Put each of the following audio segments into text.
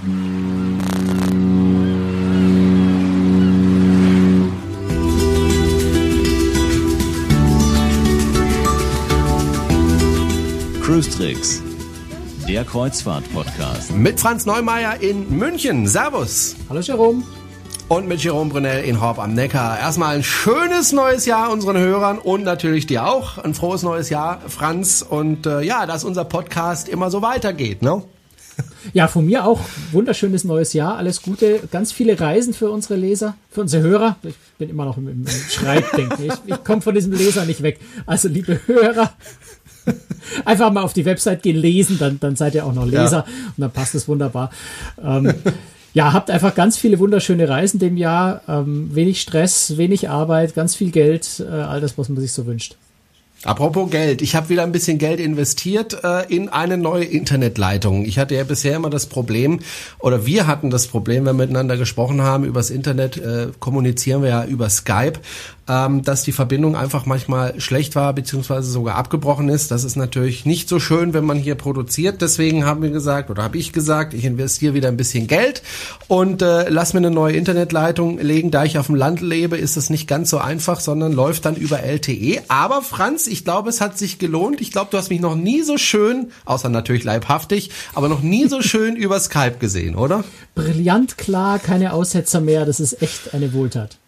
Cruise Tricks, der Kreuzfahrt-Podcast. Mit Franz Neumeier in München. Servus. Hallo Jerome. Und mit Jerome Brunel in Horb am Neckar. Erstmal ein schönes neues Jahr unseren Hörern und natürlich dir auch. Ein frohes neues Jahr, Franz. Und äh, ja, dass unser Podcast immer so weitergeht, ne? Ja, von mir auch wunderschönes neues Jahr. Alles Gute. Ganz viele Reisen für unsere Leser, für unsere Hörer. Ich bin immer noch im, im Schreibdenken. Ich, ich komme von diesem Leser nicht weg. Also, liebe Hörer, einfach mal auf die Website gehen, lesen, dann, dann seid ihr auch noch Leser ja. und dann passt es wunderbar. Ähm, ja, habt einfach ganz viele wunderschöne Reisen dem Jahr, ähm, wenig Stress, wenig Arbeit, ganz viel Geld, äh, all das, was man sich so wünscht. Apropos Geld, ich habe wieder ein bisschen Geld investiert äh, in eine neue Internetleitung. Ich hatte ja bisher immer das Problem, oder wir hatten das Problem, wenn wir miteinander gesprochen haben, übers Internet äh, kommunizieren wir ja über Skype ähm, dass die Verbindung einfach manchmal schlecht war beziehungsweise sogar abgebrochen ist. Das ist natürlich nicht so schön, wenn man hier produziert. Deswegen haben wir gesagt oder habe ich gesagt, ich investiere wieder ein bisschen Geld und äh, lass mir eine neue Internetleitung legen. Da ich auf dem Land lebe, ist es nicht ganz so einfach, sondern läuft dann über LTE. Aber Franz, ich glaube, es hat sich gelohnt. Ich glaube, du hast mich noch nie so schön, außer natürlich leibhaftig, aber noch nie so schön über Skype gesehen, oder? Brillant klar, keine Aussetzer mehr. Das ist echt eine Wohltat.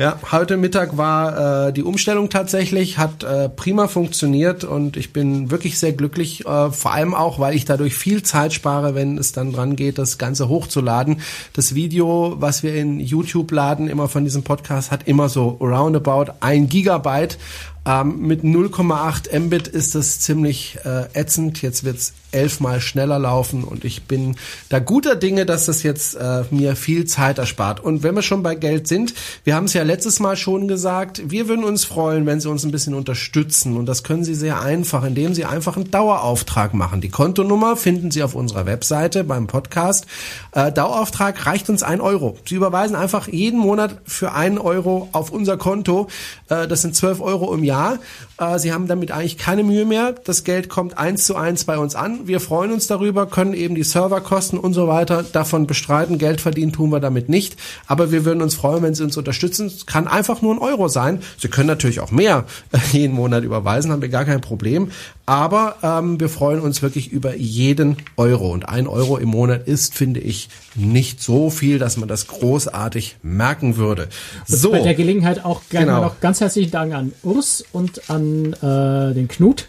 Ja, heute Mittag war äh, die Umstellung tatsächlich, hat äh, prima funktioniert und ich bin wirklich sehr glücklich, äh, vor allem auch, weil ich dadurch viel Zeit spare, wenn es dann dran geht, das Ganze hochzuladen. Das Video, was wir in YouTube laden, immer von diesem Podcast, hat immer so roundabout ein Gigabyte ähm, mit 0,8 Mbit ist das ziemlich äh, ätzend. Jetzt wird's elfmal schneller laufen und ich bin da guter Dinge, dass das jetzt äh, mir viel Zeit erspart. Und wenn wir schon bei Geld sind, wir haben es ja letztes Mal schon gesagt, wir würden uns freuen, wenn Sie uns ein bisschen unterstützen und das können Sie sehr einfach, indem Sie einfach einen Dauerauftrag machen. Die Kontonummer finden Sie auf unserer Webseite beim Podcast. Äh, Dauerauftrag reicht uns ein Euro. Sie überweisen einfach jeden Monat für einen Euro auf unser Konto. Äh, das sind zwölf Euro im Jahr. Äh, sie haben damit eigentlich keine Mühe mehr. Das Geld kommt eins zu eins bei uns an. Wir freuen uns darüber, können eben die Serverkosten und so weiter davon bestreiten. Geld verdienen tun wir damit nicht. Aber wir würden uns freuen, wenn Sie uns unterstützen. Es kann einfach nur ein Euro sein. Sie können natürlich auch mehr jeden Monat überweisen, haben wir gar kein Problem. Aber ähm, wir freuen uns wirklich über jeden Euro. Und ein Euro im Monat ist, finde ich, nicht so viel, dass man das großartig merken würde. So. Bei der Gelegenheit auch gerne genau. noch ganz herzlichen Dank an Urs und an äh, den Knut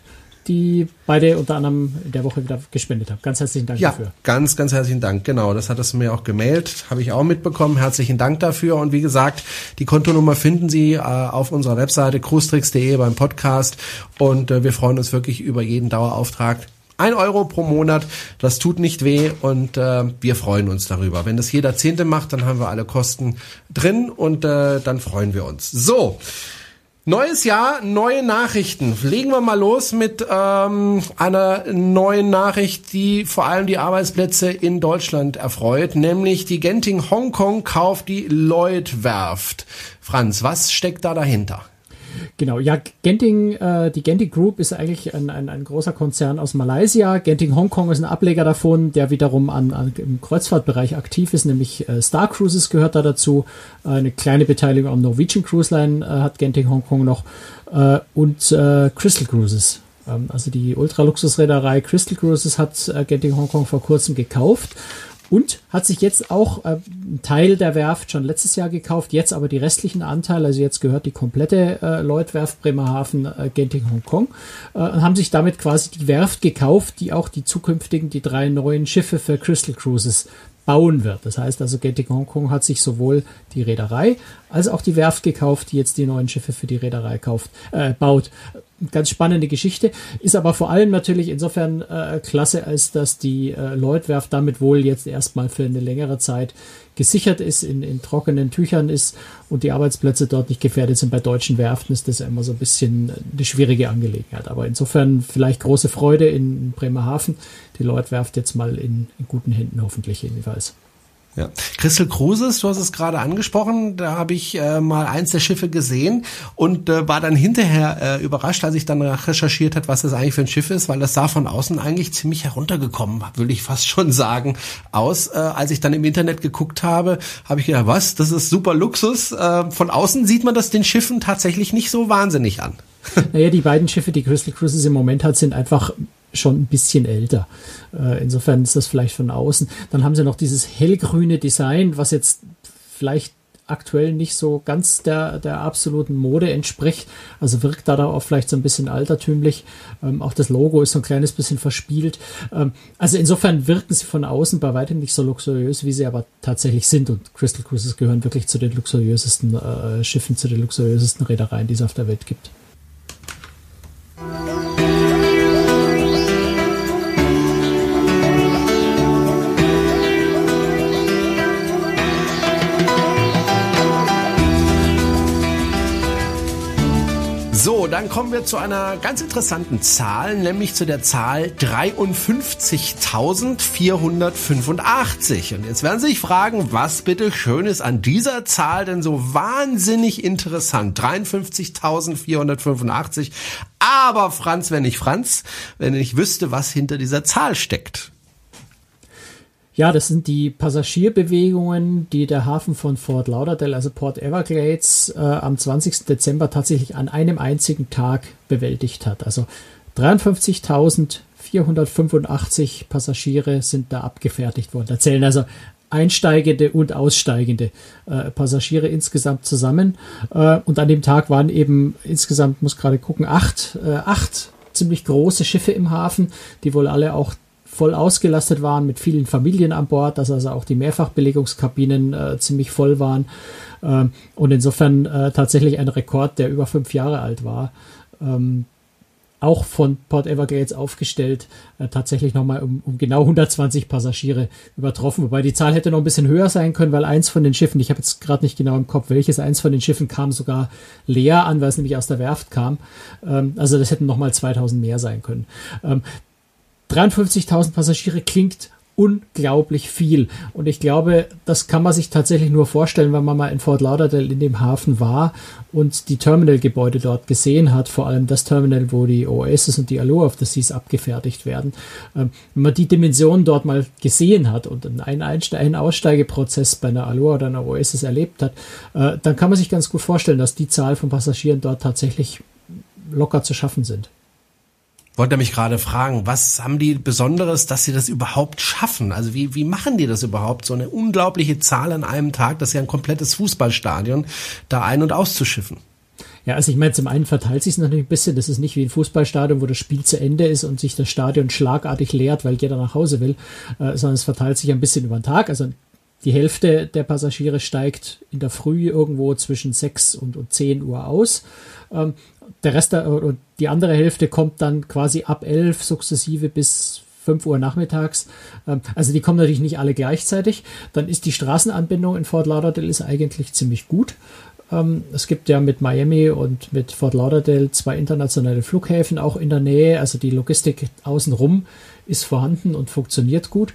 die beide unter anderem in der Woche wieder gespendet haben. Ganz herzlichen Dank ja, dafür. Ganz, ganz herzlichen Dank. Genau, das hat es mir auch gemailt, habe ich auch mitbekommen. Herzlichen Dank dafür. Und wie gesagt, die Kontonummer finden Sie äh, auf unserer Webseite cruestricks.de beim Podcast. Und äh, wir freuen uns wirklich über jeden Dauerauftrag. Ein Euro pro Monat, das tut nicht weh und äh, wir freuen uns darüber. Wenn das jeder Zehnte macht, dann haben wir alle Kosten drin und äh, dann freuen wir uns. So, Neues Jahr, neue Nachrichten. Legen wir mal los mit ähm, einer neuen Nachricht, die vor allem die Arbeitsplätze in Deutschland erfreut, nämlich die Genting Hongkong kauft die Lloyd Werft. Franz, was steckt da dahinter? Genau, ja, Genting, äh, die Genting Group ist eigentlich ein, ein, ein großer Konzern aus Malaysia. Genting Hongkong ist ein Ableger davon, der wiederum an, an im Kreuzfahrtbereich aktiv ist, nämlich äh, Star Cruises gehört da dazu. Äh, eine kleine Beteiligung am Norwegian Cruise Line äh, hat Genting Hongkong noch äh, und äh, Crystal Cruises. Ähm, also die Ultraluxusreederei Crystal Cruises hat äh, Genting Hongkong vor kurzem gekauft und hat sich jetzt auch äh, einen Teil der Werft schon letztes Jahr gekauft, jetzt aber die restlichen Anteile, also jetzt gehört die komplette äh, Lloyd-Werft Bremerhaven äh, Genting Hongkong, äh, haben sich damit quasi die Werft gekauft, die auch die zukünftigen, die drei neuen Schiffe für Crystal Cruises bauen wird. Das heißt also, Genting Hongkong hat sich sowohl die Reederei als auch die Werft gekauft, die jetzt die neuen Schiffe für die Reederei kauft, äh, baut ganz spannende Geschichte, ist aber vor allem natürlich insofern äh, klasse, als dass die äh, Lloyd-Werft damit wohl jetzt erstmal für eine längere Zeit gesichert ist, in, in trockenen Tüchern ist und die Arbeitsplätze dort nicht gefährdet sind. Bei deutschen Werften ist das ja immer so ein bisschen eine schwierige Angelegenheit. Aber insofern vielleicht große Freude in Bremerhaven. Die Lloyd-Werft jetzt mal in, in guten Händen hoffentlich jedenfalls. Ja. Crystal Cruises, du hast es gerade angesprochen, da habe ich äh, mal eins der Schiffe gesehen und äh, war dann hinterher äh, überrascht, als ich dann recherchiert hat, was das eigentlich für ein Schiff ist, weil das sah von außen eigentlich ziemlich heruntergekommen, würde ich fast schon sagen, aus. Äh, als ich dann im Internet geguckt habe, habe ich gedacht, was, das ist super Luxus. Äh, von außen sieht man das den Schiffen tatsächlich nicht so wahnsinnig an. Naja, die beiden Schiffe, die Crystal Cruises im Moment hat, sind einfach schon ein bisschen älter. Äh, insofern ist das vielleicht von außen. Dann haben sie noch dieses hellgrüne Design, was jetzt vielleicht aktuell nicht so ganz der, der absoluten Mode entspricht. Also wirkt da auch vielleicht so ein bisschen altertümlich. Ähm, auch das Logo ist so ein kleines bisschen verspielt. Ähm, also insofern wirken sie von außen bei weitem nicht so luxuriös, wie sie aber tatsächlich sind. Und Crystal Cruises gehören wirklich zu den luxuriösesten äh, Schiffen, zu den luxuriösesten Reedereien, die es auf der Welt gibt. So, dann kommen wir zu einer ganz interessanten Zahl, nämlich zu der Zahl 53.485. Und jetzt werden Sie sich fragen, was bitte schön ist an dieser Zahl denn so wahnsinnig interessant? 53.485. Aber Franz, wenn ich Franz, wenn ich wüsste, was hinter dieser Zahl steckt. Ja, das sind die Passagierbewegungen, die der Hafen von Fort Lauderdale, also Port Everglades, äh, am 20. Dezember tatsächlich an einem einzigen Tag bewältigt hat. Also 53.485 Passagiere sind da abgefertigt worden. Da zählen also einsteigende und aussteigende äh, Passagiere insgesamt zusammen. Äh, und an dem Tag waren eben insgesamt, muss gerade gucken, acht, äh, acht ziemlich große Schiffe im Hafen, die wohl alle auch voll ausgelastet waren mit vielen Familien an Bord, dass also auch die Mehrfachbelegungskabinen äh, ziemlich voll waren ähm, und insofern äh, tatsächlich ein Rekord, der über fünf Jahre alt war. Ähm, auch von Port Everglades aufgestellt, äh, tatsächlich nochmal um, um genau 120 Passagiere übertroffen, wobei die Zahl hätte noch ein bisschen höher sein können, weil eins von den Schiffen, ich habe jetzt gerade nicht genau im Kopf, welches eins von den Schiffen kam sogar leer an, weil es nämlich aus der Werft kam. Ähm, also das hätten nochmal 2000 mehr sein können. Ähm, 53.000 Passagiere klingt unglaublich viel. Und ich glaube, das kann man sich tatsächlich nur vorstellen, wenn man mal in Fort Lauderdale in dem Hafen war und die Terminalgebäude dort gesehen hat, vor allem das Terminal, wo die Oasis und die Allure of the Seas abgefertigt werden. Ähm, wenn man die Dimensionen dort mal gesehen hat und einen, Aussteigeprozess bei einer Allure oder einer Oasis erlebt hat, äh, dann kann man sich ganz gut vorstellen, dass die Zahl von Passagieren dort tatsächlich locker zu schaffen sind wollte mich gerade fragen, was haben die Besonderes, dass sie das überhaupt schaffen? Also wie, wie machen die das überhaupt, so eine unglaubliche Zahl an einem Tag, das ist ja ein komplettes Fußballstadion, da ein- und auszuschiffen? Ja, also ich meine, zum einen verteilt sich es natürlich ein bisschen. Das ist nicht wie ein Fußballstadion, wo das Spiel zu Ende ist und sich das Stadion schlagartig leert, weil jeder nach Hause will, äh, sondern es verteilt sich ein bisschen über den Tag. Also die Hälfte der Passagiere steigt in der Früh irgendwo zwischen 6 und, und 10 Uhr aus. Ähm, der Rest der, und die andere Hälfte kommt dann quasi ab 11 sukzessive bis 5 Uhr nachmittags. Ähm, also die kommen natürlich nicht alle gleichzeitig. Dann ist die Straßenanbindung in Fort Lauderdale ist eigentlich ziemlich gut. Ähm, es gibt ja mit Miami und mit Fort Lauderdale zwei internationale Flughäfen auch in der Nähe. Also die Logistik außenrum ist vorhanden und funktioniert gut.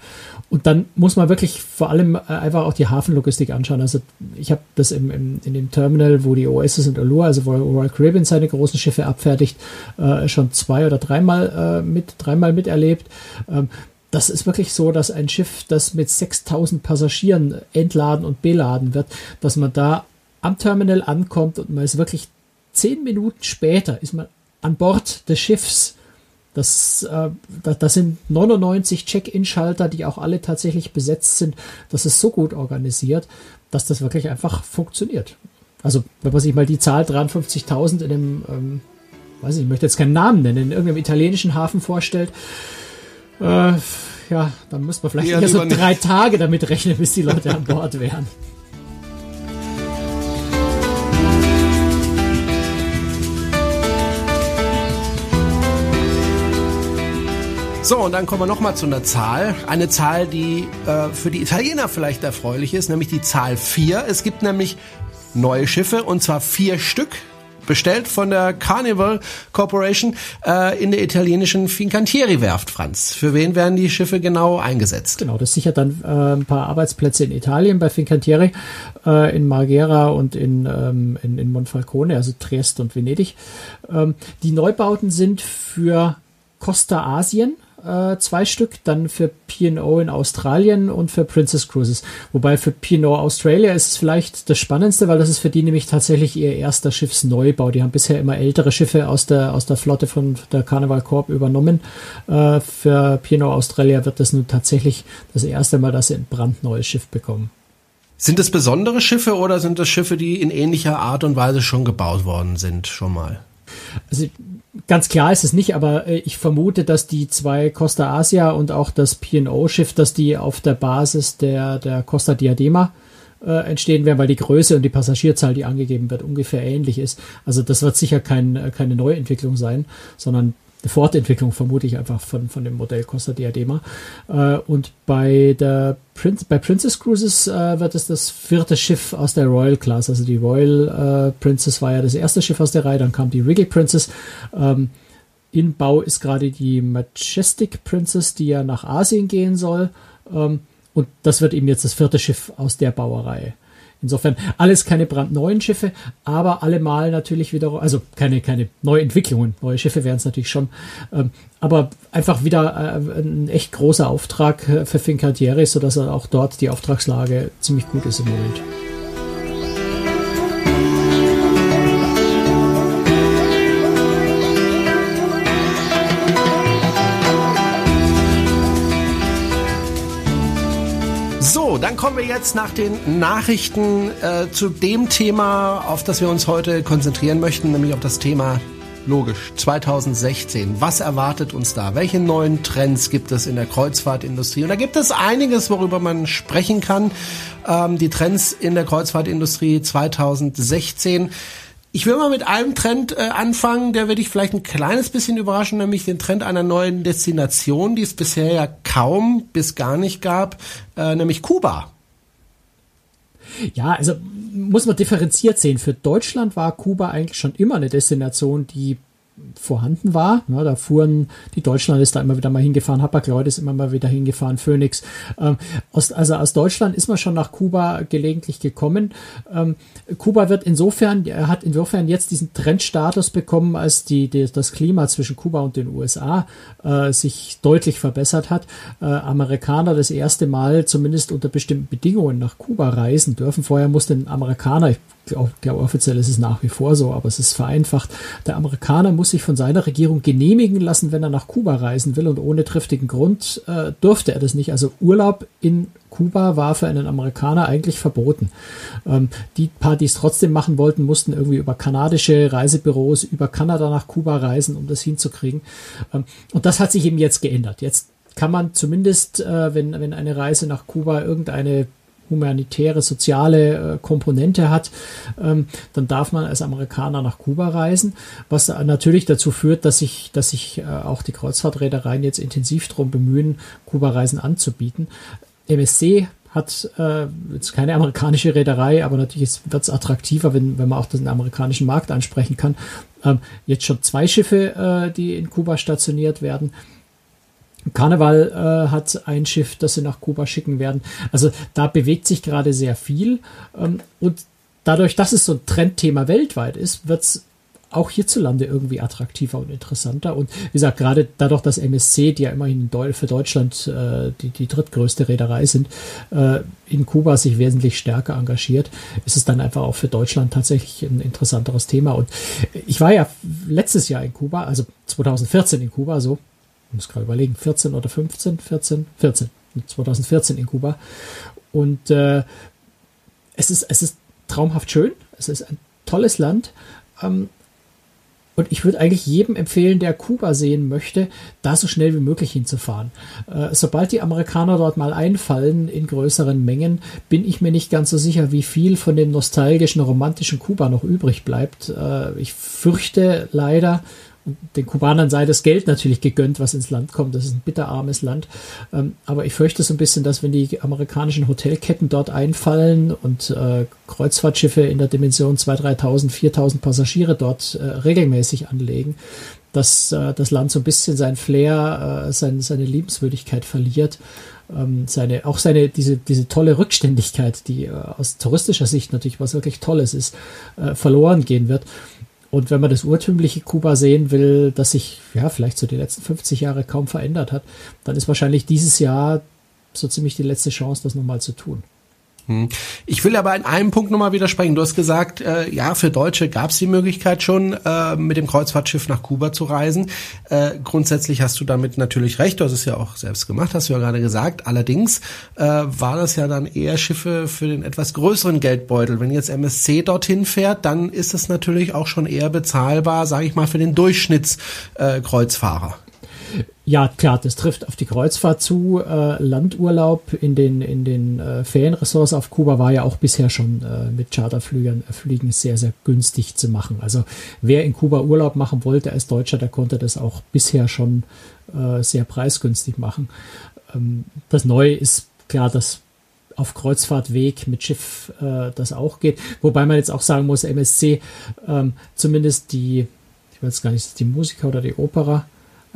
Und dann muss man wirklich vor allem äh, einfach auch die Hafenlogistik anschauen. Also ich habe das im, im, in dem Terminal, wo die Oasis und Allure, also wo Royal Caribbean seine großen Schiffe abfertigt, äh, schon zwei oder dreimal äh, mit dreimal miterlebt. Ähm, das ist wirklich so, dass ein Schiff, das mit 6000 Passagieren entladen und beladen wird, dass man da am Terminal ankommt und man ist wirklich zehn Minuten später ist man an Bord des Schiffs das, äh, das, das sind 99 Check-in-Schalter, die auch alle tatsächlich besetzt sind. Das ist so gut organisiert, dass das wirklich einfach funktioniert. Also, wenn man sich mal die Zahl 53.000 in dem, ähm, weiß ich, ich möchte jetzt keinen Namen nennen, in irgendeinem italienischen Hafen vorstellt, äh, ja, dann müsste man vielleicht ja, so drei Tage damit rechnen, bis die Leute an Bord wären. So, und dann kommen wir nochmal zu einer Zahl. Eine Zahl, die äh, für die Italiener vielleicht erfreulich ist, nämlich die Zahl 4. Es gibt nämlich neue Schiffe, und zwar vier Stück. bestellt von der Carnival Corporation äh, in der italienischen Fincantieri-Werft, Franz. Für wen werden die Schiffe genau eingesetzt? Genau, das sichert dann äh, ein paar Arbeitsplätze in Italien bei Fincantieri, äh, in Marghera und in, ähm, in, in Monfalcone, also Triest und Venedig. Ähm, die Neubauten sind für Costa Asien, äh, zwei Stück, dann für P&O in Australien und für Princess Cruises. Wobei für P&O Australia ist es vielleicht das Spannendste, weil das ist für die nämlich tatsächlich ihr erster Schiffsneubau. Die haben bisher immer ältere Schiffe aus der, aus der Flotte von der Carnival Corp übernommen. Äh, für P&O Australia wird das nun tatsächlich das erste Mal, dass sie ein brandneues Schiff bekommen. Sind es besondere Schiffe oder sind es Schiffe, die in ähnlicher Art und Weise schon gebaut worden sind, schon mal? Also ganz klar ist es nicht, aber äh, ich vermute, dass die zwei Costa Asia und auch das P&O-Schiff, dass die auf der Basis der, der Costa Diadema äh, entstehen werden, weil die Größe und die Passagierzahl, die angegeben wird, ungefähr ähnlich ist. Also das wird sicher kein, äh, keine Neuentwicklung sein, sondern Fortentwicklung vermute ich einfach von, von dem Modell Costa Diadema. Äh, und bei der Prin bei Princess Cruises äh, wird es das vierte Schiff aus der Royal Class. Also die Royal äh, Princess war ja das erste Schiff aus der Reihe, dann kam die Regal Princess. Ähm, in Bau ist gerade die Majestic Princess, die ja nach Asien gehen soll. Ähm, und das wird eben jetzt das vierte Schiff aus der Bauerei. Insofern alles keine brandneuen Schiffe, aber allemal natürlich wieder, also keine, keine Neuentwicklungen. Neue Schiffe wären es natürlich schon. Ähm, aber einfach wieder äh, ein echt großer Auftrag äh, für Fincantieri, sodass auch dort die Auftragslage ziemlich gut ist im Moment. Jetzt nach den Nachrichten äh, zu dem Thema, auf das wir uns heute konzentrieren möchten, nämlich auf das Thema logisch 2016. Was erwartet uns da? Welche neuen Trends gibt es in der Kreuzfahrtindustrie? Und da gibt es einiges, worüber man sprechen kann. Ähm, die Trends in der Kreuzfahrtindustrie 2016. Ich will mal mit einem Trend äh, anfangen, der wird dich vielleicht ein kleines bisschen überraschen, nämlich den Trend einer neuen Destination, die es bisher ja kaum bis gar nicht gab, äh, nämlich Kuba. Ja, also muss man differenziert sehen. Für Deutschland war Kuba eigentlich schon immer eine Destination, die vorhanden war. Ja, da fuhren die Deutschland ist da immer wieder mal hingefahren, Hapag-Lloyd ist immer mal wieder hingefahren, Phoenix. Ähm, aus, also aus Deutschland ist man schon nach Kuba gelegentlich gekommen. Ähm, Kuba wird insofern, er hat insofern jetzt diesen Trendstatus bekommen, als die, die das Klima zwischen Kuba und den USA äh, sich deutlich verbessert hat. Äh, Amerikaner das erste Mal zumindest unter bestimmten Bedingungen nach Kuba reisen dürfen. Vorher musste ein Amerikaner, ich glaube offiziell ist es nach wie vor so, aber es ist vereinfacht, der Amerikaner muss sich von seiner Regierung genehmigen lassen, wenn er nach Kuba reisen will und ohne triftigen Grund äh, durfte er das nicht. Also Urlaub in Kuba war für einen Amerikaner eigentlich verboten. Ähm, die paar, die es trotzdem machen wollten, mussten irgendwie über kanadische Reisebüros über Kanada nach Kuba reisen, um das hinzukriegen. Ähm, und das hat sich eben jetzt geändert. Jetzt kann man zumindest, äh, wenn, wenn eine Reise nach Kuba irgendeine humanitäre, soziale äh, Komponente hat, ähm, dann darf man als Amerikaner nach Kuba reisen, was natürlich dazu führt, dass sich, dass sich äh, auch die Kreuzfahrtreedereien jetzt intensiv darum bemühen, Kuba-Reisen anzubieten. MSC hat äh, jetzt keine amerikanische Reederei, aber natürlich wird es attraktiver, wenn, wenn man auch den amerikanischen Markt ansprechen kann. Ähm, jetzt schon zwei Schiffe, äh, die in Kuba stationiert werden. Karneval äh, hat ein Schiff, das sie nach Kuba schicken werden. Also da bewegt sich gerade sehr viel. Ähm, und dadurch, dass es so ein Trendthema weltweit ist, wird es auch hierzulande irgendwie attraktiver und interessanter. Und wie gesagt, gerade dadurch, dass MSC, die ja immerhin für Deutschland äh, die, die drittgrößte Reederei sind, äh, in Kuba sich wesentlich stärker engagiert, ist es dann einfach auch für Deutschland tatsächlich ein interessanteres Thema. Und ich war ja letztes Jahr in Kuba, also 2014 in Kuba, so muss gerade überlegen, 14 oder 15, 14, 14, 2014 in Kuba. Und äh, es, ist, es ist traumhaft schön, es ist ein tolles Land. Ähm, und ich würde eigentlich jedem empfehlen, der Kuba sehen möchte, da so schnell wie möglich hinzufahren. Äh, sobald die Amerikaner dort mal einfallen in größeren Mengen, bin ich mir nicht ganz so sicher, wie viel von dem nostalgischen, romantischen Kuba noch übrig bleibt. Äh, ich fürchte leider, den Kubanern sei das Geld natürlich gegönnt, was ins Land kommt. Das ist ein bitterarmes Land. Ähm, aber ich fürchte so ein bisschen, dass wenn die amerikanischen Hotelketten dort einfallen und äh, Kreuzfahrtschiffe in der Dimension 2.000, 3.000, 4.000 Passagiere dort äh, regelmäßig anlegen, dass äh, das Land so ein bisschen sein Flair, äh, sein, seine Liebenswürdigkeit verliert ähm, seine, auch seine, diese, diese tolle Rückständigkeit, die äh, aus touristischer Sicht natürlich was wirklich Tolles ist, äh, verloren gehen wird. Und wenn man das urtümliche Kuba sehen will, das sich ja vielleicht so die letzten 50 Jahre kaum verändert hat, dann ist wahrscheinlich dieses Jahr so ziemlich die letzte Chance, das nochmal zu tun. Hm. Ich will aber in einem Punkt nochmal widersprechen. Du hast gesagt, äh, ja, für Deutsche gab es die Möglichkeit schon, äh, mit dem Kreuzfahrtschiff nach Kuba zu reisen. Äh, grundsätzlich hast du damit natürlich recht. Du hast es ja auch selbst gemacht, hast du ja gerade gesagt. Allerdings äh, war das ja dann eher Schiffe für den etwas größeren Geldbeutel. Wenn jetzt MSC dorthin fährt, dann ist es natürlich auch schon eher bezahlbar, sage ich mal, für den Durchschnittskreuzfahrer. Ja, klar, das trifft auf die Kreuzfahrt zu. Äh, Landurlaub in den, in den äh, Ferienressorts auf Kuba war ja auch bisher schon äh, mit Charterflügen äh, sehr, sehr günstig zu machen. Also wer in Kuba Urlaub machen wollte als Deutscher, der konnte das auch bisher schon äh, sehr preisgünstig machen. Ähm, das Neue ist klar, dass auf Kreuzfahrtweg mit Schiff äh, das auch geht. Wobei man jetzt auch sagen muss, MSC, ähm, zumindest die, ich weiß gar nicht, die Musiker oder die Opera,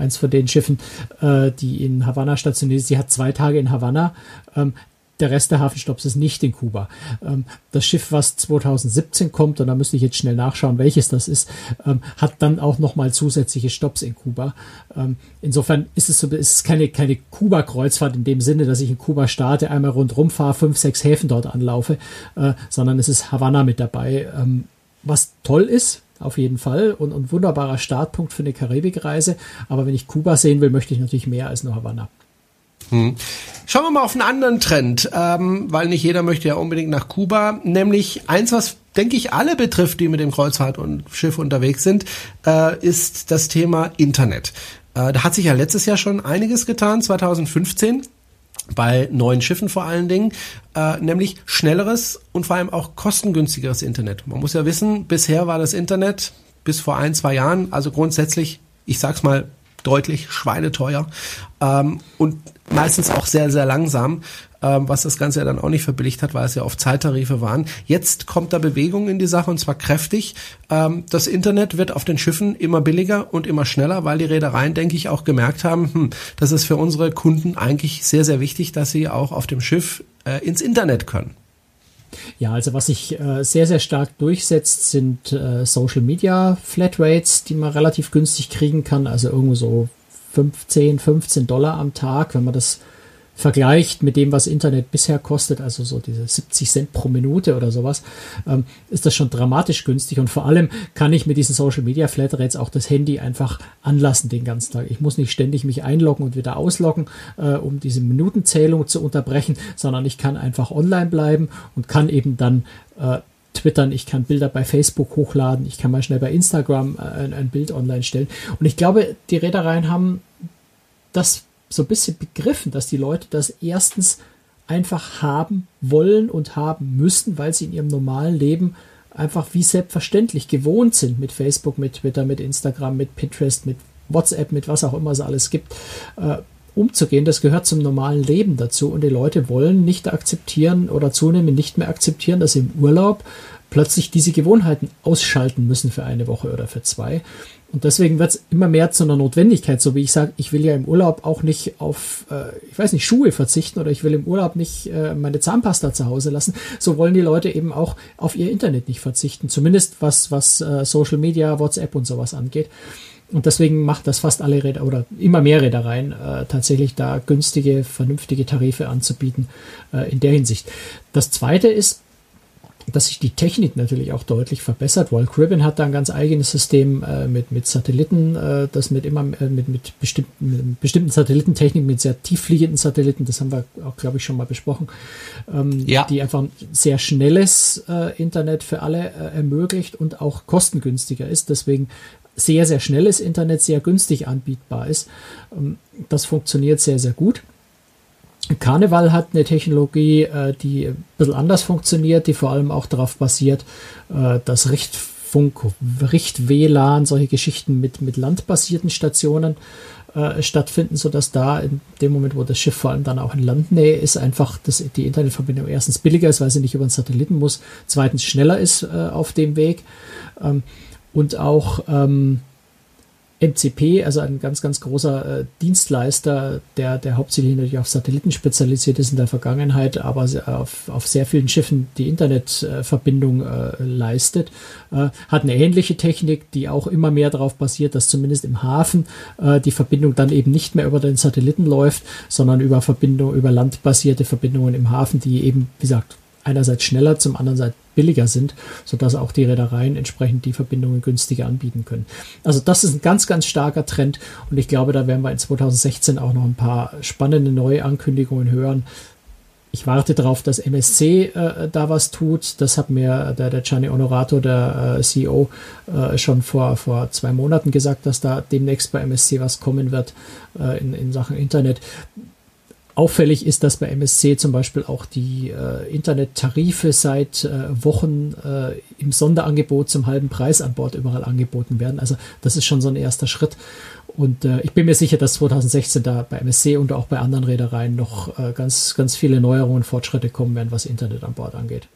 eins von den Schiffen, äh, die in Havanna stationiert ist. Sie hat zwei Tage in Havanna. Ähm, der Rest der Hafenstopps ist nicht in Kuba. Ähm, das Schiff, was 2017 kommt, und da müsste ich jetzt schnell nachschauen, welches das ist, ähm, hat dann auch nochmal zusätzliche Stopps in Kuba. Ähm, insofern ist es, so, ist es keine, keine Kuba-Kreuzfahrt in dem Sinne, dass ich in Kuba starte, einmal rundherum fahre, fünf, sechs Häfen dort anlaufe, äh, sondern es ist Havanna mit dabei. Ähm, was toll ist, auf jeden Fall und ein wunderbarer Startpunkt für eine Karibikreise. Aber wenn ich Kuba sehen will, möchte ich natürlich mehr als nur Havanna. Hm. Schauen wir mal auf einen anderen Trend, ähm, weil nicht jeder möchte ja unbedingt nach Kuba, nämlich eins, was denke ich alle betrifft, die mit dem Kreuzfahrt und Schiff unterwegs sind, äh, ist das Thema Internet. Äh, da hat sich ja letztes Jahr schon einiges getan, 2015 bei neuen Schiffen vor allen Dingen, äh, nämlich schnelleres und vor allem auch kostengünstigeres Internet. Man muss ja wissen, bisher war das Internet bis vor ein, zwei Jahren, also grundsätzlich, ich sag's mal deutlich schweineteuer ähm, und meistens auch sehr, sehr langsam, ähm, was das Ganze ja dann auch nicht verbilligt hat, weil es ja oft Zeittarife waren. Jetzt kommt da Bewegung in die Sache und zwar kräftig. Ähm, das Internet wird auf den Schiffen immer billiger und immer schneller, weil die Reedereien, denke ich, auch gemerkt haben, hm, das ist für unsere Kunden eigentlich sehr, sehr wichtig, dass sie auch auf dem Schiff äh, ins Internet können. Ja, also was sich äh, sehr, sehr stark durchsetzt, sind äh, Social Media Flatrates, die man relativ günstig kriegen kann. Also irgendwo so 15, 15 Dollar am Tag, wenn man das vergleicht mit dem, was Internet bisher kostet, also so diese 70 Cent pro Minute oder sowas, ähm, ist das schon dramatisch günstig. Und vor allem kann ich mit diesen Social Media Flatrates auch das Handy einfach anlassen den ganzen Tag. Ich muss nicht ständig mich einloggen und wieder ausloggen, äh, um diese Minutenzählung zu unterbrechen, sondern ich kann einfach online bleiben und kann eben dann äh, twittern, ich kann Bilder bei Facebook hochladen, ich kann mal schnell bei Instagram äh, ein, ein Bild online stellen. Und ich glaube, die Reedereien haben das so ein bisschen begriffen, dass die Leute das erstens einfach haben wollen und haben müssen, weil sie in ihrem normalen Leben einfach wie selbstverständlich gewohnt sind mit Facebook, mit Twitter, mit Instagram, mit Pinterest, mit WhatsApp, mit was auch immer es alles gibt, äh, umzugehen. Das gehört zum normalen Leben dazu und die Leute wollen nicht akzeptieren oder zunehmend nicht mehr akzeptieren, dass sie im Urlaub plötzlich diese Gewohnheiten ausschalten müssen für eine Woche oder für zwei. Und deswegen wird es immer mehr zu einer Notwendigkeit, so wie ich sage, ich will ja im Urlaub auch nicht auf, äh, ich weiß nicht, Schuhe verzichten oder ich will im Urlaub nicht äh, meine Zahnpasta zu Hause lassen. So wollen die Leute eben auch auf ihr Internet nicht verzichten, zumindest was, was äh, Social Media, WhatsApp und sowas angeht. Und deswegen macht das fast alle Räder oder immer mehr Reedereien äh, tatsächlich da günstige, vernünftige Tarife anzubieten äh, in der Hinsicht. Das zweite ist, dass sich die Technik natürlich auch deutlich verbessert. Walt Cribbin hat da ein ganz eigenes System äh, mit, mit Satelliten, äh, das mit immer äh, mit, mit, bestimmten, mit bestimmten Satellitentechnik, mit sehr tieffliegenden Satelliten, das haben wir auch, glaube ich, schon mal besprochen, ähm, ja. die einfach sehr schnelles äh, Internet für alle äh, ermöglicht und auch kostengünstiger ist. Deswegen sehr, sehr schnelles Internet sehr günstig anbietbar ist. Ähm, das funktioniert sehr, sehr gut. Karneval hat eine Technologie, äh, die ein bisschen anders funktioniert, die vor allem auch darauf basiert, äh, dass recht Funk, Richt, WLAN, solche Geschichten mit, mit landbasierten Stationen äh, stattfinden, sodass da in dem Moment, wo das Schiff vor allem dann auch in Landnähe ist, einfach das, die Internetverbindung erstens billiger ist, weil sie nicht über den Satelliten muss, zweitens schneller ist äh, auf dem Weg ähm, und auch ähm, MCP, also ein ganz, ganz großer äh, Dienstleister, der, der hauptsächlich natürlich auf Satelliten spezialisiert ist in der Vergangenheit, aber auf, auf sehr vielen Schiffen die Internetverbindung äh, leistet, äh, hat eine ähnliche Technik, die auch immer mehr darauf basiert, dass zumindest im Hafen äh, die Verbindung dann eben nicht mehr über den Satelliten läuft, sondern über Verbindung, über landbasierte Verbindungen im Hafen, die eben, wie gesagt, einerseits schneller, zum anderen Seite billiger sind, sodass auch die Reedereien entsprechend die Verbindungen günstiger anbieten können. Also das ist ein ganz, ganz starker Trend und ich glaube, da werden wir in 2016 auch noch ein paar spannende neue Ankündigungen hören. Ich warte darauf, dass MSC äh, da was tut. Das hat mir der, der Gianni Onorato, der äh, CEO, äh, schon vor, vor zwei Monaten gesagt, dass da demnächst bei MSC was kommen wird äh, in, in Sachen Internet. Auffällig ist, dass bei MSC zum Beispiel auch die äh, Internettarife seit äh, Wochen äh, im Sonderangebot zum halben Preis an Bord überall angeboten werden. Also das ist schon so ein erster Schritt. Und äh, ich bin mir sicher, dass 2016 da bei MSC und auch bei anderen Reedereien noch äh, ganz, ganz viele Neuerungen und Fortschritte kommen werden, was Internet an Bord angeht.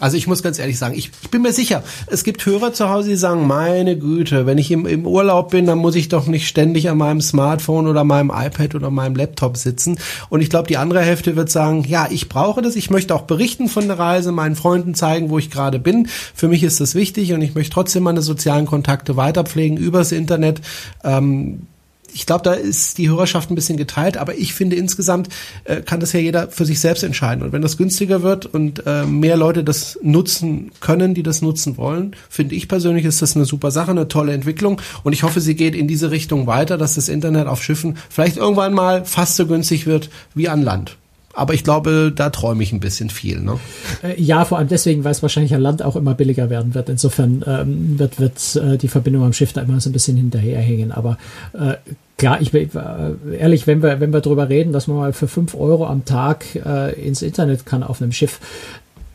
Also ich muss ganz ehrlich sagen, ich, ich, bin mir sicher, es gibt Hörer zu Hause, die sagen, meine Güte, wenn ich im, im Urlaub bin, dann muss ich doch nicht ständig an meinem Smartphone oder meinem iPad oder meinem Laptop sitzen. Und ich glaube, die andere Hälfte wird sagen, ja, ich brauche das, ich möchte auch berichten von der Reise, meinen Freunden zeigen, wo ich gerade bin. Für mich ist das wichtig und ich möchte trotzdem meine sozialen Kontakte weiterpflegen übers Internet. Ähm, ich glaube, da ist die Hörerschaft ein bisschen geteilt, aber ich finde insgesamt äh, kann das ja jeder für sich selbst entscheiden. Und wenn das günstiger wird und äh, mehr Leute das nutzen können, die das nutzen wollen, finde ich persönlich ist das eine super Sache, eine tolle Entwicklung. Und ich hoffe, sie geht in diese Richtung weiter, dass das Internet auf Schiffen vielleicht irgendwann mal fast so günstig wird wie an Land. Aber ich glaube, da träume ich ein bisschen viel. Ne? Äh, ja, vor allem deswegen, weil es wahrscheinlich an Land auch immer billiger werden wird. Insofern ähm, wird, wird äh, die Verbindung am Schiff da immer so ein bisschen hinterherhängen. Aber äh, klar, ich bin äh, ehrlich, wenn wir, wenn wir darüber reden, dass man mal für fünf Euro am Tag äh, ins Internet kann auf einem Schiff,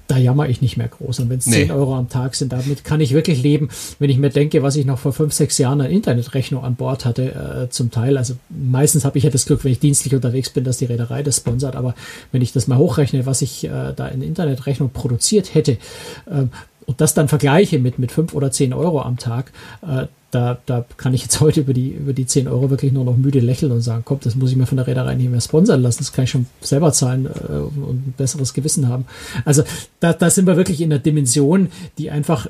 da jammer ich nicht mehr groß. Und wenn es nee. 10 Euro am Tag sind, damit kann ich wirklich leben. Wenn ich mir denke, was ich noch vor fünf, sechs Jahren an Internetrechnung an Bord hatte, äh, zum Teil, also meistens habe ich ja das Glück, wenn ich dienstlich unterwegs bin, dass die Reederei das sponsert, aber wenn ich das mal hochrechne, was ich äh, da in Internetrechnung produziert hätte, äh, und das dann vergleiche mit, mit fünf oder zehn Euro am Tag, äh, da, da kann ich jetzt heute über die, über die 10 Euro wirklich nur noch müde lächeln und sagen, komm, das muss ich mir von der Reederei nicht mehr sponsern lassen, das kann ich schon selber zahlen äh, und ein besseres Gewissen haben. Also da, da sind wir wirklich in einer Dimension, die einfach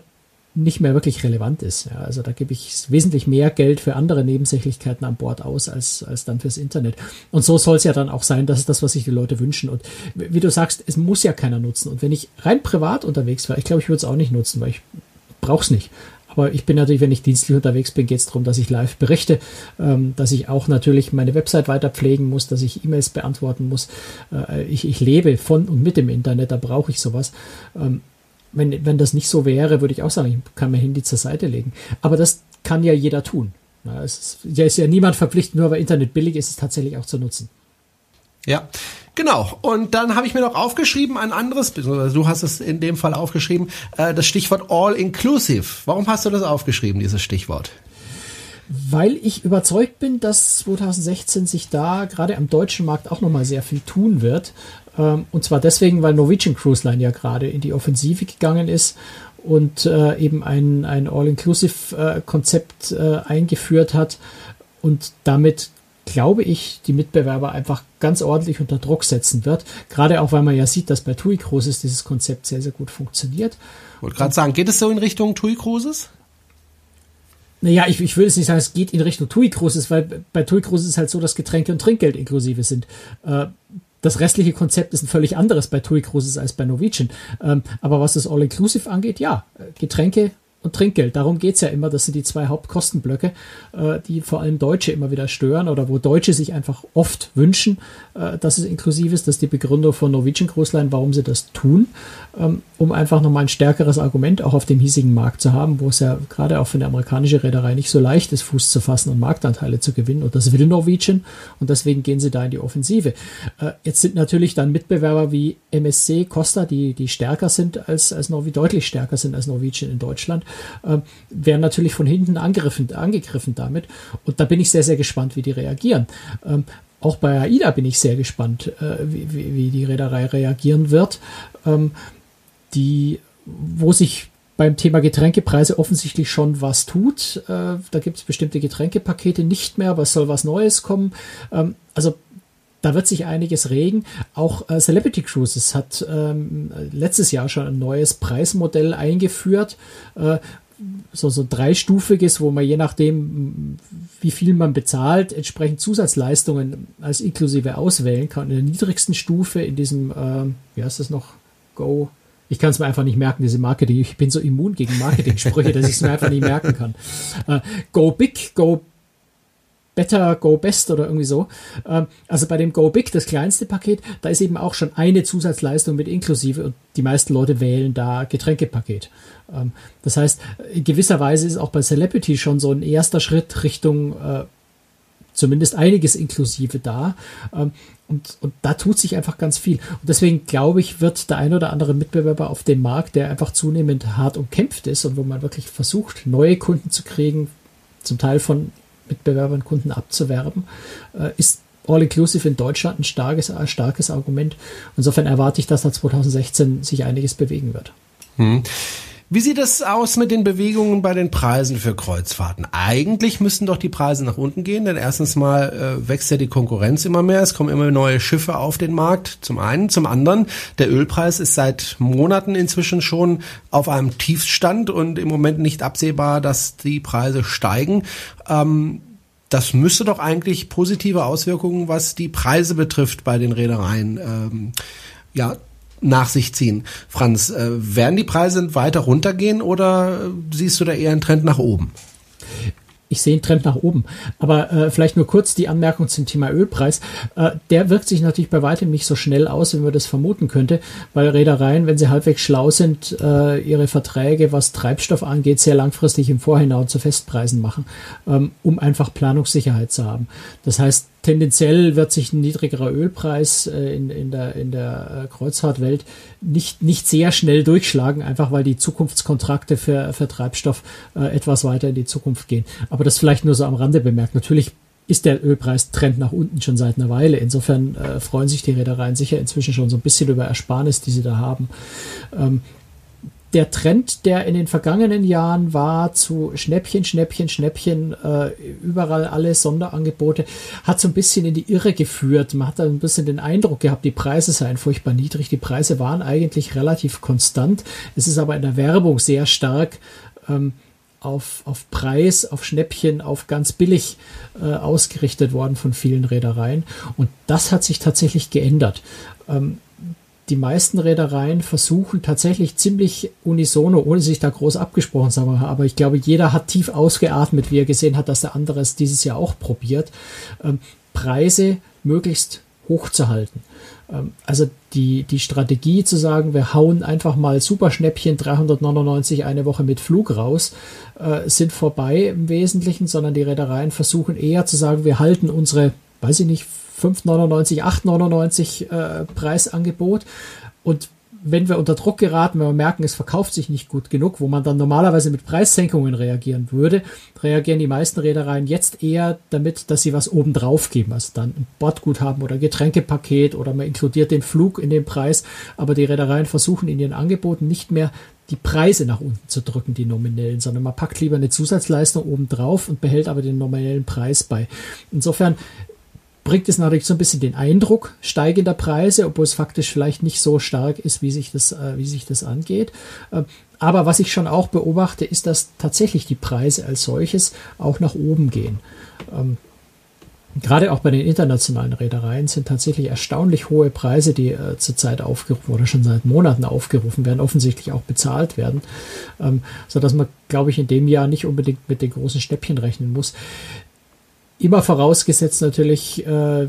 nicht mehr wirklich relevant ist. Ja, also da gebe ich wesentlich mehr Geld für andere Nebensächlichkeiten an Bord aus, als, als dann fürs Internet. Und so soll es ja dann auch sein, das ist das, was sich die Leute wünschen. Und wie du sagst, es muss ja keiner nutzen. Und wenn ich rein privat unterwegs wäre, ich glaube, ich würde es auch nicht nutzen, weil ich brauche es nicht. Aber ich bin natürlich, wenn ich dienstlich unterwegs bin, geht es darum, dass ich live berichte, ähm, dass ich auch natürlich meine Website weiter pflegen muss, dass ich E-Mails beantworten muss. Äh, ich, ich lebe von und mit dem Internet, da brauche ich sowas. Ähm, wenn, wenn das nicht so wäre, würde ich auch sagen, ich kann mein Handy zur Seite legen. Aber das kann ja jeder tun. Ja, es ist, ja, ist ja niemand verpflichtet, nur weil Internet billig ist, es tatsächlich auch zu nutzen. Ja, genau. Und dann habe ich mir noch aufgeschrieben, ein anderes, du hast es in dem Fall aufgeschrieben, äh, das Stichwort All-Inclusive. Warum hast du das aufgeschrieben, dieses Stichwort? Weil ich überzeugt bin, dass 2016 sich da gerade am deutschen Markt auch nochmal sehr viel tun wird. Ähm, und zwar deswegen, weil Norwegian Cruise Line ja gerade in die Offensive gegangen ist und äh, eben ein, ein All-Inclusive-Konzept äh, eingeführt hat und damit glaube ich, die Mitbewerber einfach ganz ordentlich unter Druck setzen wird. Gerade auch, weil man ja sieht, dass bei TUI Cruises dieses Konzept sehr, sehr gut funktioniert. Ich wollte gerade sagen, geht es so in Richtung TUI Cruises? Naja, ich, ich will es nicht sagen, es geht in Richtung TUI Cruises, weil bei TUI Cruises ist es halt so, dass Getränke und Trinkgeld inklusive sind. Äh, das restliche Konzept ist ein völlig anderes bei TUI Cruises als bei Norwegian. Ähm, aber was das All-Inclusive angeht, ja, Getränke und Trinkgeld. Darum geht's ja immer. Das sind die zwei Hauptkostenblöcke, äh, die vor allem Deutsche immer wieder stören oder wo Deutsche sich einfach oft wünschen, äh, dass es inklusiv ist. Das ist die Begründung von Norwegian Cruise Line, warum sie das tun, ähm, um einfach nochmal ein stärkeres Argument auch auf dem hiesigen Markt zu haben, wo es ja gerade auch für eine amerikanische Reederei nicht so leicht ist, Fuß zu fassen und Marktanteile zu gewinnen. Und das will Norwegian und deswegen gehen sie da in die Offensive. Äh, jetzt sind natürlich dann Mitbewerber wie MSC, Costa, die, die stärker sind als, als Norwegian, deutlich stärker sind als Norwegian in Deutschland äh, werden natürlich von hinten angegriffen, angegriffen damit. Und da bin ich sehr, sehr gespannt, wie die reagieren. Ähm, auch bei AIDA bin ich sehr gespannt, äh, wie, wie, die Reederei reagieren wird. Ähm, die, wo sich beim Thema Getränkepreise offensichtlich schon was tut. Äh, da gibt es bestimmte Getränkepakete nicht mehr, aber es soll was Neues kommen. Ähm, also da wird sich einiges regen. Auch äh, Celebrity Cruises hat ähm, letztes Jahr schon ein neues Preismodell eingeführt. Äh, so, so dreistufiges, wo man je nachdem, wie viel man bezahlt, entsprechend Zusatzleistungen als inklusive auswählen kann. In der niedrigsten Stufe, in diesem, äh, wie heißt das noch, Go, ich kann es mir einfach nicht merken, diese Marketing. Ich bin so immun gegen Marketing-Sprüche, dass ich es mir einfach nicht merken kann. Äh, go Big, Go Better, Go Best oder irgendwie so. Ähm, also bei dem Go Big, das kleinste Paket, da ist eben auch schon eine Zusatzleistung mit inklusive und die meisten Leute wählen da Getränkepaket. Ähm, das heißt, in gewisser Weise ist auch bei Celebrity schon so ein erster Schritt Richtung äh, zumindest einiges inklusive da. Ähm, und, und da tut sich einfach ganz viel. Und deswegen glaube ich, wird der ein oder andere Mitbewerber auf dem Markt, der einfach zunehmend hart umkämpft ist und wo man wirklich versucht, neue Kunden zu kriegen, zum Teil von Mitbewerbern Kunden abzuwerben, äh, ist All-Inclusive in Deutschland ein starkes, ein starkes Argument. Insofern erwarte ich, dass da 2016 sich einiges bewegen wird. Hm. Wie sieht es aus mit den Bewegungen bei den Preisen für Kreuzfahrten? Eigentlich müssten doch die Preise nach unten gehen, denn erstens mal äh, wächst ja die Konkurrenz immer mehr, es kommen immer neue Schiffe auf den Markt, zum einen. Zum anderen, der Ölpreis ist seit Monaten inzwischen schon auf einem Tiefstand und im Moment nicht absehbar, dass die Preise steigen. Ähm, das müsste doch eigentlich positive Auswirkungen, was die Preise betrifft, bei den Reedereien ähm, ja, nach sich ziehen. Franz, äh, werden die Preise weiter runtergehen oder siehst du da eher einen Trend nach oben? ich sehe einen Trend nach oben. Aber äh, vielleicht nur kurz die Anmerkung zum Thema Ölpreis. Äh, der wirkt sich natürlich bei weitem nicht so schnell aus, wie man das vermuten könnte, weil Reedereien, wenn sie halbwegs schlau sind, äh, ihre Verträge, was Treibstoff angeht, sehr langfristig im Vorhinein zu Festpreisen machen, ähm, um einfach Planungssicherheit zu haben. Das heißt, tendenziell wird sich ein niedrigerer Ölpreis äh, in, in der, in der äh, Kreuzfahrtwelt nicht, nicht sehr schnell durchschlagen, einfach weil die Zukunftskontrakte für, für Treibstoff äh, etwas weiter in die Zukunft gehen. Aber das vielleicht nur so am Rande bemerkt. Natürlich ist der Ölpreistrend nach unten schon seit einer Weile. Insofern freuen sich die Reedereien sicher inzwischen schon so ein bisschen über Ersparnis, die sie da haben. Ähm, der Trend, der in den vergangenen Jahren war zu Schnäppchen, Schnäppchen, Schnäppchen, äh, überall alle Sonderangebote, hat so ein bisschen in die Irre geführt. Man hat da ein bisschen den Eindruck gehabt, die Preise seien furchtbar niedrig. Die Preise waren eigentlich relativ konstant. Es ist aber in der Werbung sehr stark ähm, auf, auf Preis, auf Schnäppchen, auf ganz billig äh, ausgerichtet worden von vielen Reedereien. Und das hat sich tatsächlich geändert. Ähm, die meisten Reedereien versuchen tatsächlich ziemlich unisono, ohne sich da groß abgesprochen zu haben, aber ich glaube, jeder hat tief ausgeatmet, wie er gesehen hat, dass der andere es dieses Jahr auch probiert, ähm, Preise möglichst hoch zu halten. Ähm, also die, die Strategie zu sagen, wir hauen einfach mal Superschnäppchen 399 eine Woche mit Flug raus, äh, sind vorbei im Wesentlichen, sondern die Reedereien versuchen eher zu sagen, wir halten unsere, weiß ich nicht, 5,99, 8,99 äh, Preisangebot. Und wenn wir unter Druck geraten, wenn wir merken, es verkauft sich nicht gut genug, wo man dann normalerweise mit Preissenkungen reagieren würde, reagieren die meisten Reedereien jetzt eher damit, dass sie was obendrauf geben, also dann ein Bordguthaben oder Getränkepaket oder man inkludiert den Flug in den Preis, aber die Reedereien versuchen in ihren Angeboten nicht mehr die Preise nach unten zu drücken, die nominellen, sondern man packt lieber eine Zusatzleistung obendrauf und behält aber den nominellen Preis bei. Insofern bringt es natürlich so ein bisschen den Eindruck steigender Preise, obwohl es faktisch vielleicht nicht so stark ist, wie sich das, äh, wie sich das angeht. Äh, aber was ich schon auch beobachte, ist, dass tatsächlich die Preise als solches auch nach oben gehen. Ähm, gerade auch bei den internationalen Reedereien sind tatsächlich erstaunlich hohe Preise, die äh, zurzeit aufgerufen oder schon seit Monaten aufgerufen werden, offensichtlich auch bezahlt werden, ähm, so dass man, glaube ich, in dem Jahr nicht unbedingt mit den großen Schnäppchen rechnen muss. Immer vorausgesetzt natürlich äh,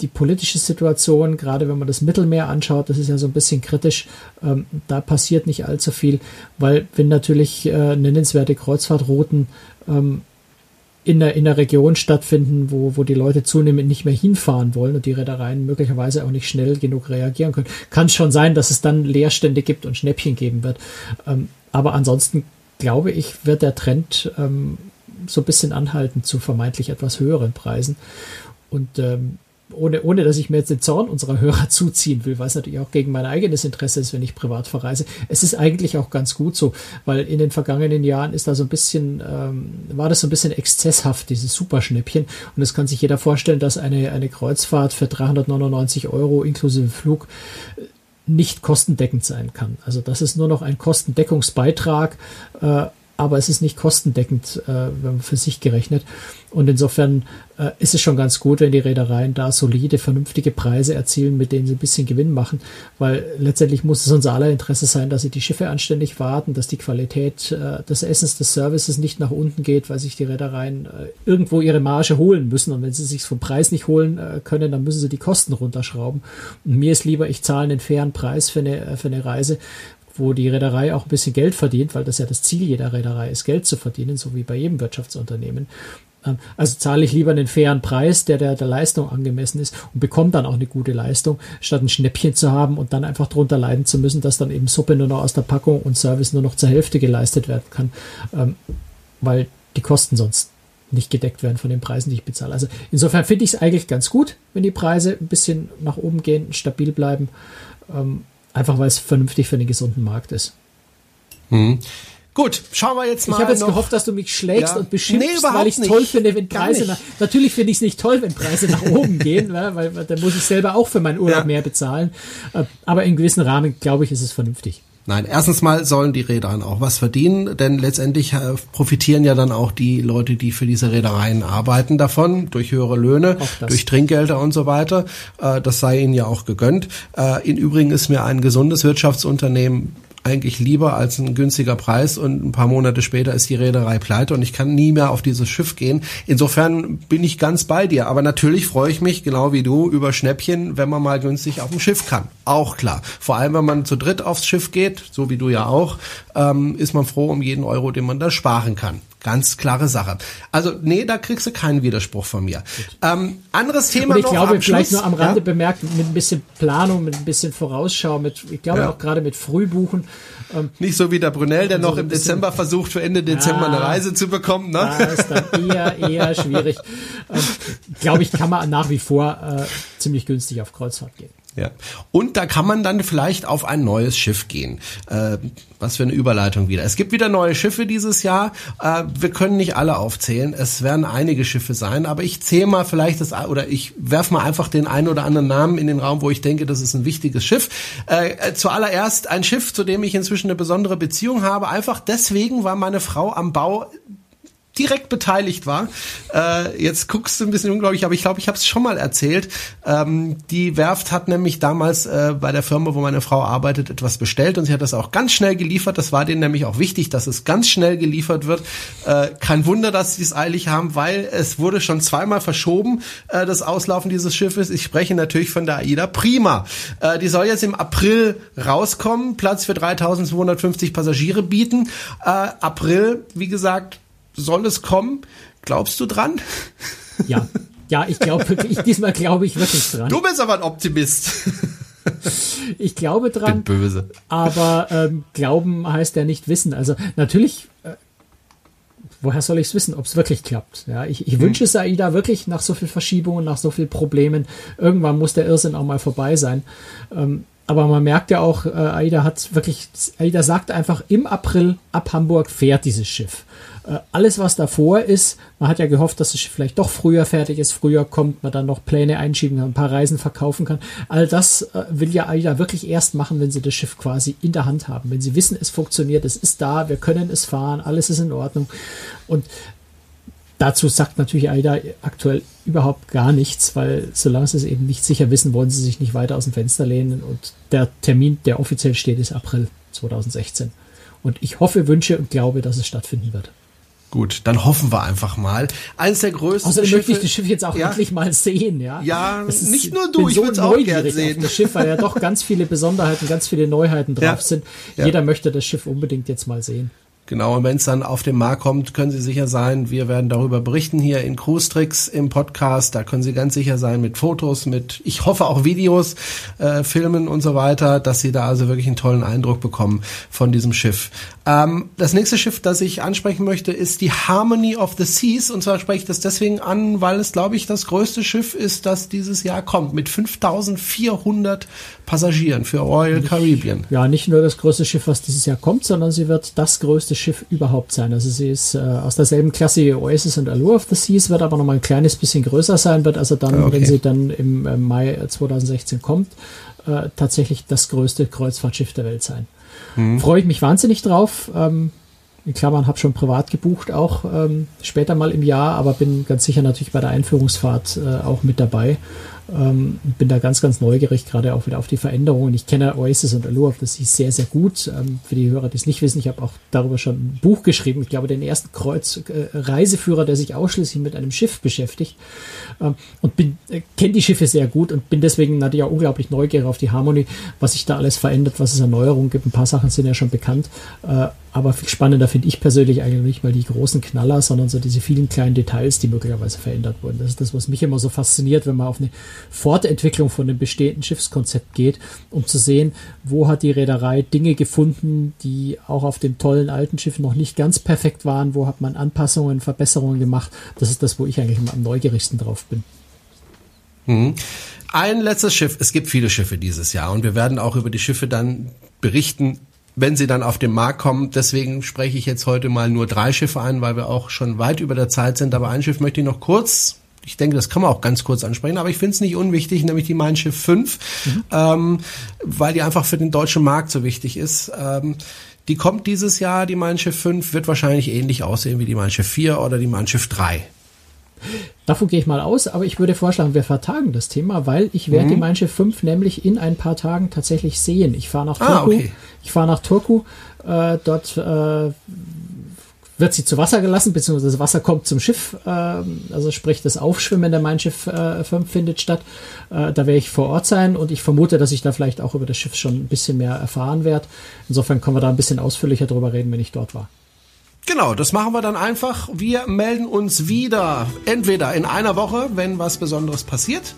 die politische Situation, gerade wenn man das Mittelmeer anschaut, das ist ja so ein bisschen kritisch. Ähm, da passiert nicht allzu viel, weil wenn natürlich äh, nennenswerte Kreuzfahrtrouten ähm, in der, in der Region stattfinden, wo, wo die Leute zunehmend nicht mehr hinfahren wollen und die Reedereien möglicherweise auch nicht schnell genug reagieren können. Kann schon sein, dass es dann Leerstände gibt und Schnäppchen geben wird. Ähm, aber ansonsten glaube ich, wird der Trend ähm, so ein bisschen anhalten zu vermeintlich etwas höheren Preisen. Und ähm, ohne, ohne dass ich mir jetzt den Zorn unserer Hörer zuziehen will, weil es natürlich auch gegen mein eigenes Interesse ist, wenn ich privat verreise. Es ist eigentlich auch ganz gut so, weil in den vergangenen Jahren ist da so ein bisschen, ähm, war das so ein bisschen exzesshaft, dieses Superschnäppchen. Und es kann sich jeder vorstellen, dass eine, eine Kreuzfahrt für 399 Euro inklusive Flug äh, nicht kostendeckend sein kann. Also das ist nur noch ein Kostendeckungsbeitrag, äh, aber es ist nicht kostendeckend, äh, für sich gerechnet. Und insofern äh, ist es schon ganz gut, wenn die Reedereien da solide, vernünftige Preise erzielen, mit denen sie ein bisschen Gewinn machen, weil letztendlich muss es unser aller Interesse sein, dass sie die Schiffe anständig warten, dass die Qualität äh, des Essens, des Services nicht nach unten geht, weil sich die Reedereien äh, irgendwo ihre Marge holen müssen. Und wenn sie sich vom Preis nicht holen äh, können, dann müssen sie die Kosten runterschrauben. Und mir ist lieber, ich zahle einen fairen Preis für eine, äh, für eine Reise, wo die Reederei auch ein bisschen Geld verdient, weil das ja das Ziel jeder Reederei ist, Geld zu verdienen, so wie bei jedem Wirtschaftsunternehmen. Ähm, also zahle ich lieber einen fairen Preis, der, der der Leistung angemessen ist und bekomme dann auch eine gute Leistung, statt ein Schnäppchen zu haben und dann einfach drunter leiden zu müssen, dass dann eben Suppe nur noch aus der Packung und Service nur noch zur Hälfte geleistet werden kann, ähm, weil die Kosten sonst nicht gedeckt werden von den Preisen, die ich bezahle. Also insofern finde ich es eigentlich ganz gut, wenn die Preise ein bisschen nach oben gehen, stabil bleiben, ähm, einfach weil es vernünftig für einen gesunden Markt ist. Mhm. Gut, schauen wir jetzt mal. Ich habe jetzt noch. gehofft, dass du mich schlägst ja. und beschimpfst, nee, weil ich es toll finde, wenn Preise nach, natürlich finde ich es nicht toll, wenn Preise nach oben gehen, weil, weil dann muss ich selber auch für meinen Urlaub ja. mehr bezahlen. Äh, aber in gewissen Rahmen, glaube ich, ist es vernünftig. Nein, erstens mal sollen die Reedereien auch was verdienen, denn letztendlich äh, profitieren ja dann auch die Leute, die für diese Reedereien arbeiten davon, durch höhere Löhne, durch Trinkgelder und so weiter. Äh, das sei ihnen ja auch gegönnt. Im Übrigen ist mir ein gesundes Wirtschaftsunternehmen eigentlich lieber als ein günstiger Preis und ein paar Monate später ist die Reederei pleite und ich kann nie mehr auf dieses Schiff gehen. Insofern bin ich ganz bei dir. Aber natürlich freue ich mich, genau wie du, über Schnäppchen, wenn man mal günstig auf dem Schiff kann. Auch klar. Vor allem, wenn man zu dritt aufs Schiff geht, so wie du ja auch, ähm, ist man froh um jeden Euro, den man da sparen kann. Ganz klare Sache. Also, nee, da kriegst du keinen Widerspruch von mir. Ähm, anderes Thema Und ich noch glaube, vielleicht Schluss, nur am Rande ja? bemerkt, mit ein bisschen Planung, mit ein bisschen Vorausschau, mit, ich glaube ja. auch gerade mit Frühbuchen. Ähm, Nicht so wie der Brunel, der noch im Dezember versucht, für Ende Dezember ja, eine Reise zu bekommen. Ne? Da ist dann eher, eher schwierig. Ähm, glaube ich, kann man nach wie vor äh, ziemlich günstig auf Kreuzfahrt gehen. Ja. Und da kann man dann vielleicht auf ein neues Schiff gehen. Äh, was für eine Überleitung wieder. Es gibt wieder neue Schiffe dieses Jahr. Äh, wir können nicht alle aufzählen. Es werden einige Schiffe sein, aber ich zähle mal vielleicht das oder ich werf mal einfach den einen oder anderen Namen in den Raum, wo ich denke, das ist ein wichtiges Schiff. Äh, zuallererst ein Schiff, zu dem ich inzwischen eine besondere Beziehung habe, einfach deswegen, weil meine Frau am Bau direkt beteiligt war. Äh, jetzt guckst du ein bisschen unglaublich, aber ich glaube, ich habe es schon mal erzählt. Ähm, die Werft hat nämlich damals äh, bei der Firma, wo meine Frau arbeitet, etwas bestellt und sie hat das auch ganz schnell geliefert. Das war denen nämlich auch wichtig, dass es ganz schnell geliefert wird. Äh, kein Wunder, dass sie es eilig haben, weil es wurde schon zweimal verschoben, äh, das Auslaufen dieses Schiffes. Ich spreche natürlich von der AIDA Prima. Äh, die soll jetzt im April rauskommen, Platz für 3250 Passagiere bieten. Äh, April, wie gesagt, soll es kommen? Glaubst du dran? Ja, ja, ich glaube wirklich, diesmal glaube ich wirklich dran. Du bist aber ein Optimist. Ich glaube dran. Bin böse. Aber ähm, glauben heißt ja nicht wissen. Also natürlich, äh, woher soll ich es wissen, ob es wirklich klappt? Ja, ich, ich hm. wünsche es AIDA wirklich nach so viel Verschiebungen, nach so viel Problemen. Irgendwann muss der Irrsinn auch mal vorbei sein. Ähm, aber man merkt ja auch, äh, AIDA hat wirklich, AIDA sagt einfach, im April ab Hamburg fährt dieses Schiff. Äh, alles, was davor ist, man hat ja gehofft, dass es vielleicht doch früher fertig ist, früher kommt, man dann noch Pläne einschieben kann, ein paar Reisen verkaufen kann. All das äh, will ja AIDA wirklich erst machen, wenn sie das Schiff quasi in der Hand haben. Wenn sie wissen, es funktioniert, es ist da, wir können es fahren, alles ist in Ordnung. Und dazu sagt natürlich AIDA aktuell überhaupt gar nichts, weil solange sie es eben nicht sicher wissen, wollen sie sich nicht weiter aus dem Fenster lehnen. Und der Termin, der offiziell steht, ist April 2016. Und ich hoffe, wünsche und glaube, dass es stattfinden wird. Gut, dann hoffen wir einfach mal. Eines der größten Außerdem Schiffe, möchte ich das Schiff jetzt auch ja, endlich mal sehen, ja. Ja, ist, nicht nur du, ich so will es auch gerne sehen. das Schiff, weil ja doch ganz viele Besonderheiten, ganz viele Neuheiten drauf ja, sind. Jeder ja. möchte das Schiff unbedingt jetzt mal sehen. Genau, und wenn es dann auf den Markt kommt, können Sie sicher sein, wir werden darüber berichten hier in Cruise Tricks im Podcast. Da können Sie ganz sicher sein mit Fotos, mit, ich hoffe auch Videos, äh, Filmen und so weiter, dass Sie da also wirklich einen tollen Eindruck bekommen von diesem Schiff. Ähm, das nächste Schiff, das ich ansprechen möchte, ist die Harmony of the Seas. Und zwar spreche ich das deswegen an, weil es, glaube ich, das größte Schiff ist, das dieses Jahr kommt, mit 5400 Passagieren für Royal Caribbean. Ja, nicht nur das größte Schiff, was dieses Jahr kommt, sondern sie wird das größte Schiff überhaupt sein. Also sie ist äh, aus derselben Klasse wie Oasis und Allure of the Seas, wird aber noch mal ein kleines bisschen größer sein, wird also dann, okay. wenn sie dann im äh, Mai 2016 kommt, äh, tatsächlich das größte Kreuzfahrtschiff der Welt sein. Mhm. Freue ich mich wahnsinnig drauf. Ähm, in Klammern habe schon privat gebucht, auch ähm, später mal im Jahr, aber bin ganz sicher natürlich bei der Einführungsfahrt äh, auch mit dabei. Ähm, bin da ganz, ganz neugierig, gerade auch wieder auf die Veränderungen. Ich kenne Oasis und Allure of the Sea sehr, sehr gut. Ähm, für die Hörer, die es nicht wissen, ich habe auch darüber schon ein Buch geschrieben. Ich glaube, den ersten Kreuz äh, Reiseführer, der sich ausschließlich mit einem Schiff beschäftigt. Ähm, und bin, äh, kenne die Schiffe sehr gut und bin deswegen natürlich auch unglaublich neugierig auf die Harmony, was sich da alles verändert, was es Erneuerungen gibt. Ein paar Sachen sind ja schon bekannt. Äh, aber viel spannender finde ich persönlich eigentlich nicht mal die großen Knaller, sondern so diese vielen kleinen Details, die möglicherweise verändert wurden. Das ist das, was mich immer so fasziniert, wenn man auf eine Fortentwicklung von dem bestehenden Schiffskonzept geht, um zu sehen, wo hat die Reederei Dinge gefunden, die auch auf dem tollen alten Schiff noch nicht ganz perfekt waren, wo hat man Anpassungen, Verbesserungen gemacht. Das ist das, wo ich eigentlich am neugierigsten drauf bin. Mhm. Ein letztes Schiff. Es gibt viele Schiffe dieses Jahr und wir werden auch über die Schiffe dann berichten, wenn sie dann auf den Markt kommen. Deswegen spreche ich jetzt heute mal nur drei Schiffe an, weil wir auch schon weit über der Zeit sind. Aber ein Schiff möchte ich noch kurz ich denke, das kann man auch ganz kurz ansprechen, aber ich finde es nicht unwichtig, nämlich die Mein Schiff 5, mhm. ähm, weil die einfach für den deutschen Markt so wichtig ist. Ähm, die kommt dieses Jahr, die Mein Schiff 5, wird wahrscheinlich ähnlich aussehen wie die Mein Schiff 4 oder die Mein Schiff 3. Davon gehe ich mal aus, aber ich würde vorschlagen, wir vertagen das Thema, weil ich werde mhm. die Mein Schiff 5 nämlich in ein paar Tagen tatsächlich sehen. Ich fahre nach ah, Turku. Ah, okay. Ich fahre nach Turku. Äh, dort äh, wird sie zu Wasser gelassen, beziehungsweise das Wasser kommt zum Schiff, äh, also sprich das Aufschwimmen der Mein Schiff äh, 5 findet statt. Äh, da werde ich vor Ort sein und ich vermute, dass ich da vielleicht auch über das Schiff schon ein bisschen mehr erfahren werde. Insofern können wir da ein bisschen ausführlicher drüber reden, wenn ich dort war. Genau, das machen wir dann einfach. Wir melden uns wieder, entweder in einer Woche, wenn was Besonderes passiert,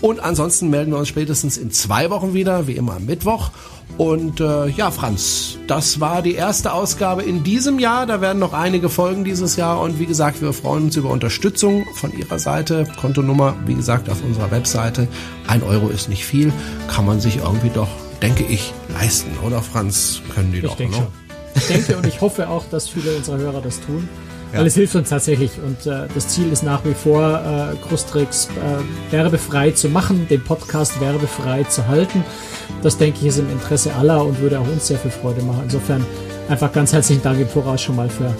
und ansonsten melden wir uns spätestens in zwei Wochen wieder, wie immer am Mittwoch. Und äh, ja, Franz, das war die erste Ausgabe in diesem Jahr. Da werden noch einige Folgen dieses Jahr. Und wie gesagt, wir freuen uns über Unterstützung von Ihrer Seite. Kontonummer, wie gesagt, auf unserer Webseite. Ein Euro ist nicht viel. Kann man sich irgendwie doch, denke ich, leisten. Oder Franz? Können die ich doch, denke ne? Ich denke und ich hoffe auch, dass viele unserer Hörer das tun. Ja. Weil es hilft uns tatsächlich und äh, das Ziel ist nach wie vor, äh, Krustrix äh, werbefrei zu machen, den Podcast werbefrei zu halten. Das denke ich ist im Interesse aller und würde auch uns sehr viel Freude machen. Insofern einfach ganz herzlichen Dank im Voraus schon mal für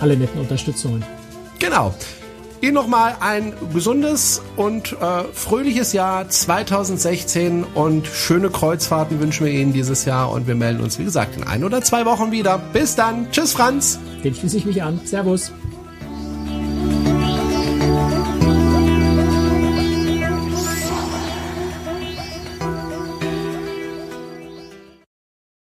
alle netten Unterstützungen. Genau. Ihnen nochmal ein gesundes und äh, fröhliches Jahr 2016 und schöne Kreuzfahrten wünschen wir Ihnen dieses Jahr und wir melden uns, wie gesagt, in ein oder zwei Wochen wieder. Bis dann. Tschüss, Franz. Dem schließe ich mich an. Servus.